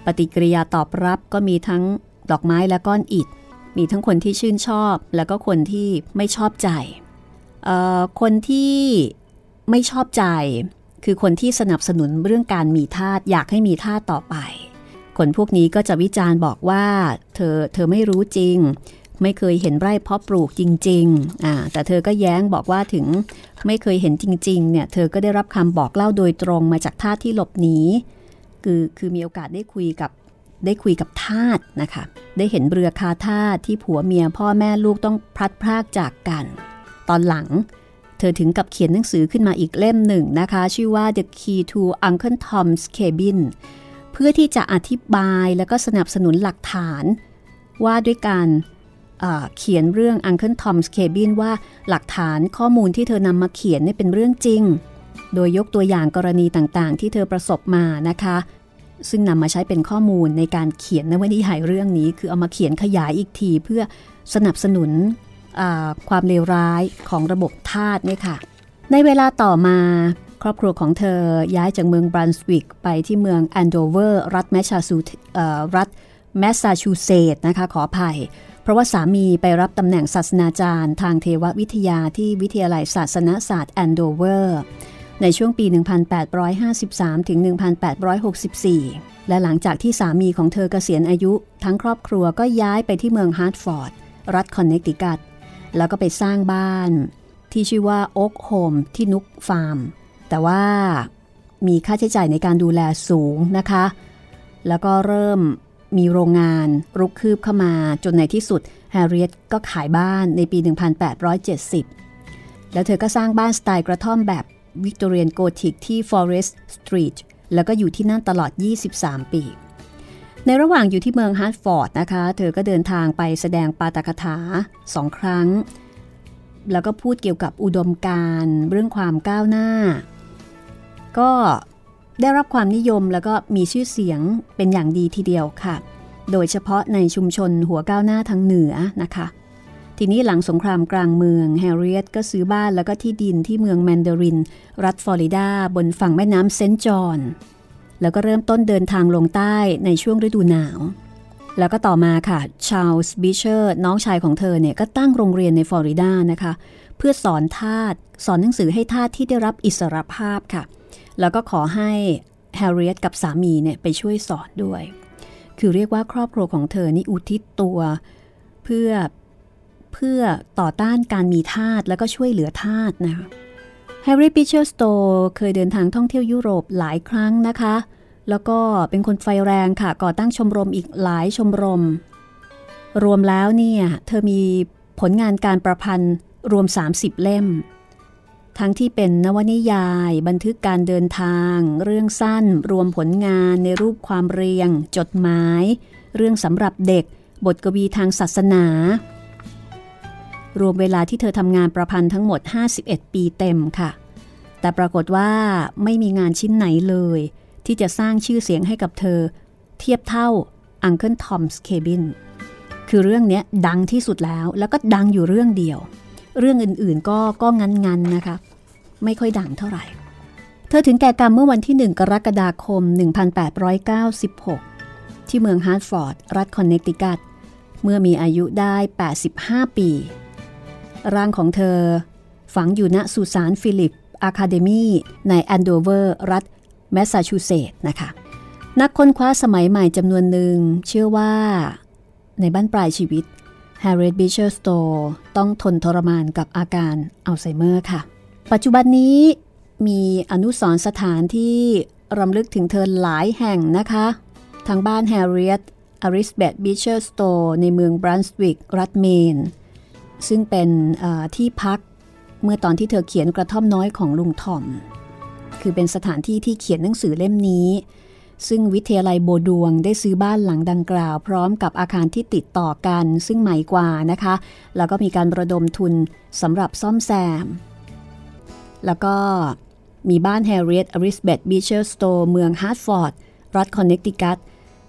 ปฏิกิริยาตอบรับก็มีทั้งดอกไม้และก้อนอิฐ มีทั้งคนที่ชื่นชอบ แล้วก็คนที่ไม่ชอบใจ คนที่ไม่ชอบใจ คือคนที่สนับสนุนเรื่องการมีทาสอยากให้มีทาสต่อไป คนพวกนี้ก็จะวิจารณ์บอกว่า เธอเธอไม่รู้จริง ไม่เคยเห็นไร่เพาะปลูกจริงๆอ่าแต่เธอก็แย้งบอกว่าถึงไม่เคยเห็นจริงๆ เนี่ยเธอก็ได้รับคำบอกเล่าโดยตรงมาจากทาสที่หลบหนี คือคือมีโอกาสได้คุยกับได้คุยกับทาสนะคะ ได้เห็นเรือคาทาสที่ผัวเมียพ่อแม่ลูกต้องพลัดพรากจากกัน ตอนหลังเธอถึงกับเขียนหนังสือขึ้นมาอีกเล่มหนึ่งนะคะ ชื่อว่า The Key to Uncle Tom's Cabin เพื่อที่จะอธิบายแล้วก็สนับสนุนหลักฐาน ว่าด้วยการ เขียนเรื่อง Uncle Tom's Cabin ว่าหลักฐานข้อมูลที่เธอนำมาเขียนนี่เป็นเรื่องจริง โดยยกตัวอย่างกรณีต่างๆ ที่เธอประสบมานะคะ ซึ่งนำมาใช้เป็นข้อมูลในการเขียนนวนิยายเรื่องนี้ คือเอามาเขียนขยายอีกที เพื่อสนับสนุนความเลวร้ายของระบบทาสเนี่ยค่ะ ในเวลาต่อมาครอบครัวของเธอย้ายจากเมืองบรันสวิกไปที่เมืองแอนโดเวอร์รัฐแมสซาชูรัฐแมสซาชูเซตส์นะคะขออภัย เพราะว่าสามีไปรับตำแหน่งศาสนาจารย์ ทางเทววิทยาที่วิทยาลัยศาสนศาสตร์แอนโดเวอร์ ในช่วงปี 1853 ถึง 1864 และหลังจากที่สามีของเธอเกษียณอายุ ทั้งครอบครัวก็ย้ายไปที่เมืองฮาร์ตฟอร์ด รัฐคอนเนตทิคัต แล้วก็ไปสร้างบ้าน ที่ชื่อว่า Oakholm ที่ Nook Farm แต่ว่ามีค่าใช้จ่ายในการดูแลสูงนะคะ แล้วก็เริ่ม มีโรงงานรุกคืบเข้ามาจนในที่สุดแฮร์ริเอตก็ขายบ้านในปี 1870 แล้วเธอก็สร้างบ้านสไตล์กระท่อมแบบ Victorian Gothic ที่ Forest Street แล้วก็อยู่ที่นั่นตลอด 23 ปี ในระหว่างอยู่ที่เมืองฮาร์ตฟอร์ดนะคะ เธอก็เดินทางไปแสดงปาฐกถาสองครั้ง แล้วก็พูดเกี่ยวกับอุดมการเรื่องความก้าวหน้า ก็ ได้รับความนิยมแล้วก็มีชื่อเสียงเป็นอย่างดีทีเดียวค่ะ โดยเฉพาะในชุมชนหัวก้าวหน้าทางเหนือนะคะ ทีนี้หลังสงครามกลางเมืองแฮร์ริเอตก็ซื้อบ้านแล้วก็ที่ดินที่เมืองแมนดาริน รัฐฟลอริดา บนฝั่งแม่น้ำเซนต์จอห์นแล้วก็เริ่มต้นเดินทางลงใต้ในช่วงฤดูหนาว แล้วก็ต่อมาค่ะชาลส์บีเชอร์น้องชายของเธอเนี่ยก็ตั้งโรงเรียนในฟลอริดานะคะ เพื่อสอนทาสสอนหนังสือให้ทาสที่ได้รับอิสรภาพค่ะ แล้วก็ขอให้แฮร์ริเอตกับสามีเนี่ยไปช่วยสอนด้วย คือเรียกว่าครอบครัวของเธอนี่อุทิศตัว เพื่อเพื่อต่อต้านการมีทาสแล้วก็ช่วยเหลือทาสนะคะแฮร์ริเอตบีเชอร์สโตว์เคยเดินทางท่องเที่ยวยุโรปหลายครั้งนะคะ แล้วก็เป็นคนไฟแรงค่ะ ก่อตั้งชมรมอีกหลายชมรม รวมแล้วเนี่ย เธอมีผลงานการประพันธ์รวม 30 เล่ม ทั้งที่เป็นนวนิยาย บันทึกการเดินทาง เรื่องสั้น รวมผลงานในรูปความเรียง จดหมาย เรื่องสำหรับเด็ก บทกวีทางศาสนา รวมเวลาที่เธอทำงานประพันธ์ทั้งหมด 51 ปีเต็มค่ะ แต่ปรากฏว่าไม่มีงานชิ้นไหนเลย ที่จะสร้างชื่อเสียงให้กับเธอ เทียบเท่า Uncle Tom's Cabin คือเรื่องนี้ดังที่สุดแล้วแล้วก็ดังอยู่เรื่องเดียว เรื่องอื่นๆก็ก็งั้นๆนะคะ ไม่ค่อยดังเท่าไหร่ เธอถึงแก่กรรมเมื่อวันที่ 1 กรกฎาคม 1896 ที่เมืองฮาร์ตฟอร์ด รัฐคอนเนตทิคัตเมื่อมีอายุได้ 85 ปี ร่างของเธอ ฝังอยู่ณสุสานฟิลิปอะคาเดมีในแอนโดเวอร์ รัฐแมสซาชูเซตส์นะคะ นักค้นคว้าสมัยใหม่จำนวนหนึ่งเชื่อว่าในบั้นปลายชีวิต แฮร์ริเอตบีเชอร์สโตว์ต้องทนทรมานกับอาการอัลไซเมอร์ค่ะ ปัจจุบันนี้มีอนุสรสถานที่รำลึกถึงเธอหลายแห่งนะคะ ทั้งบ้านแฮร์ริเอตเอลิซาเบธบีเชอร์สโตว์ในเมืองบรันสวิกรัฐเมน ซึ่งเป็นที่พักเมื่อตอนที่เธอเขียนกระท่อมน้อยของลุงทอม คือเป็นสถานที่ที่เขียนหนังสือเล่มนี้ ซึ่งวิทยาลัยโบว์ดอินได้ซื้อบ้านหลังดังกล่าว พร้อมกับอาคารที่ติดต่อกัน ซึ่งใหม่กว่านะคะ แล้วก็มีการระดมทุนสำหรับซ่อมแซม แล้วก็มีบ้านแฮร์ริเอตเอลิซาเบธบีเชอร์สโตว์เมืองฮาร์ตฟอร์ด รัฐคอนเนตทิคัต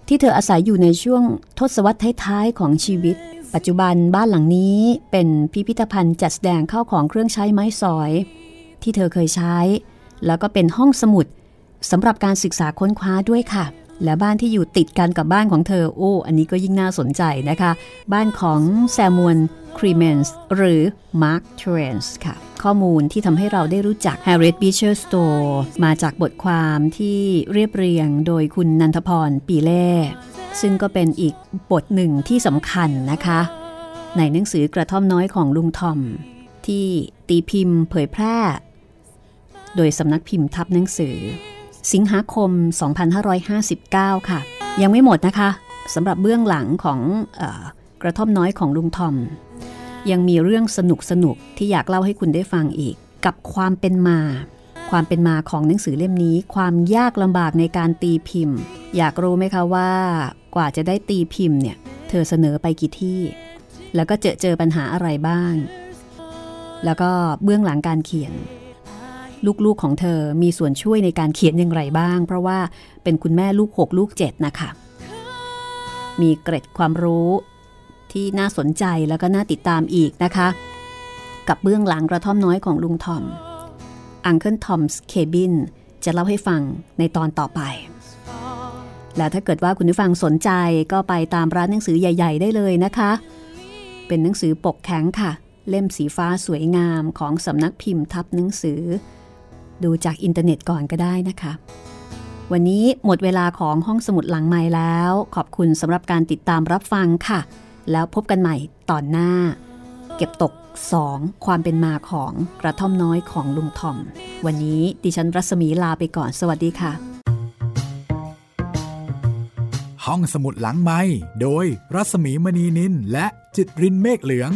ที่เธออาศัยอยู่ในช่วงทศวรรษท้ายๆของชีวิต ปัจจุบันบ้านหลังนี้เป็นพิพิธภัณฑ์จัดแสดงข้าวของเครื่องใช้ไม้สอย ที่เธอเคยใช้ แล้วก็เป็นห้องสมุด สำหรับการศึกษาค้นคว้าด้วยค่ะ และบ้านที่อยู่ติดกันกับบ้านของเธอโอ้อันนี้ก็ยิ่งน่าสนใจนะคะ บ้านของแซมวลคลีเมนส์หรือมาร์คทเวนค่ะ ข้อมูลที่ทำให้เราได้รู้จัก Harriet Beecher Stowe มาจากบทความที่เรียบเรียงโดยคุณนันทพรปีเล่ซึ่งก็เป็นอีกบทหนึ่งที่สำคัญนะคะ ในหนังสือกระท่อมน้อยของลุงทอม ที่ตีพิมพ์เผยแพร่ โดยสำนักพิมพ์ทับหนังสือ สิงหาคม 2559 ค่ะ ยังไม่หมดนะคะสำหรับเบื้องหลังของอกระท่อมน้อยของลุงทอม ยังมีเรื่องสนุกสนุกที่อยากเล่าให้คุณได้ฟังอีก กับความเป็นมา ความเป็นมาของหนังสือเล่มนี้ ความยากลำบากในการตีพิมพ์ อยากรู้ไหมคะว่ากว่าจะได้ตีพิมพ์เนี่ย เธอเสนอไปกี่ที่ แล้วก็เจอเจอปัญหาอะไรบ้าง แล้วก็เบื้องหลังการเขียน ลูกๆของเธอมีส่วนช่วยในการเขียนอย่างไรบ้าง เพราะว่าเป็นคุณแม่ลูก 6 ลูก 7 นะคะ มีเกร็ดความรู้ที่น่าสนใจแล้วก็น่าติดตามอีกนะคะ กับเบื้องหลังกระท่อมน้อยของลุงทอม Uncle Tom's Cabin จะเล่าให้ฟังในตอนต่อไป แล้วถ้าเกิดว่าคุณผู้ฟังสนใจก็ไปตามร้านหนังสือใหญ่ ๆ ได้เลยนะคะ เป็นหนังสือปกแข็งค่ะ เล่มสีฟ้าสวยงามของสำนักพิมพ์ทับหนังสือ ดูจากอินเทอร์เน็ตก่อนก็ได้นะคะ วันนี้หมดเวลาของห้องสมุดหลังไม้แล้ว ขอบคุณสำหรับการติดตามรับฟังค่ะ แล้วพบกันใหม่ตอนหน้า เก็บตก 2. ความเป็นมาของกระท่อมน้อยของลุงทอม วันนี้ดิฉันรัศมีลาไปก่อนสวัสดีค่ะ ห้องสมุดหลังไม้โดยรัศมีมณีนินและจิตรินเมฆเหลือง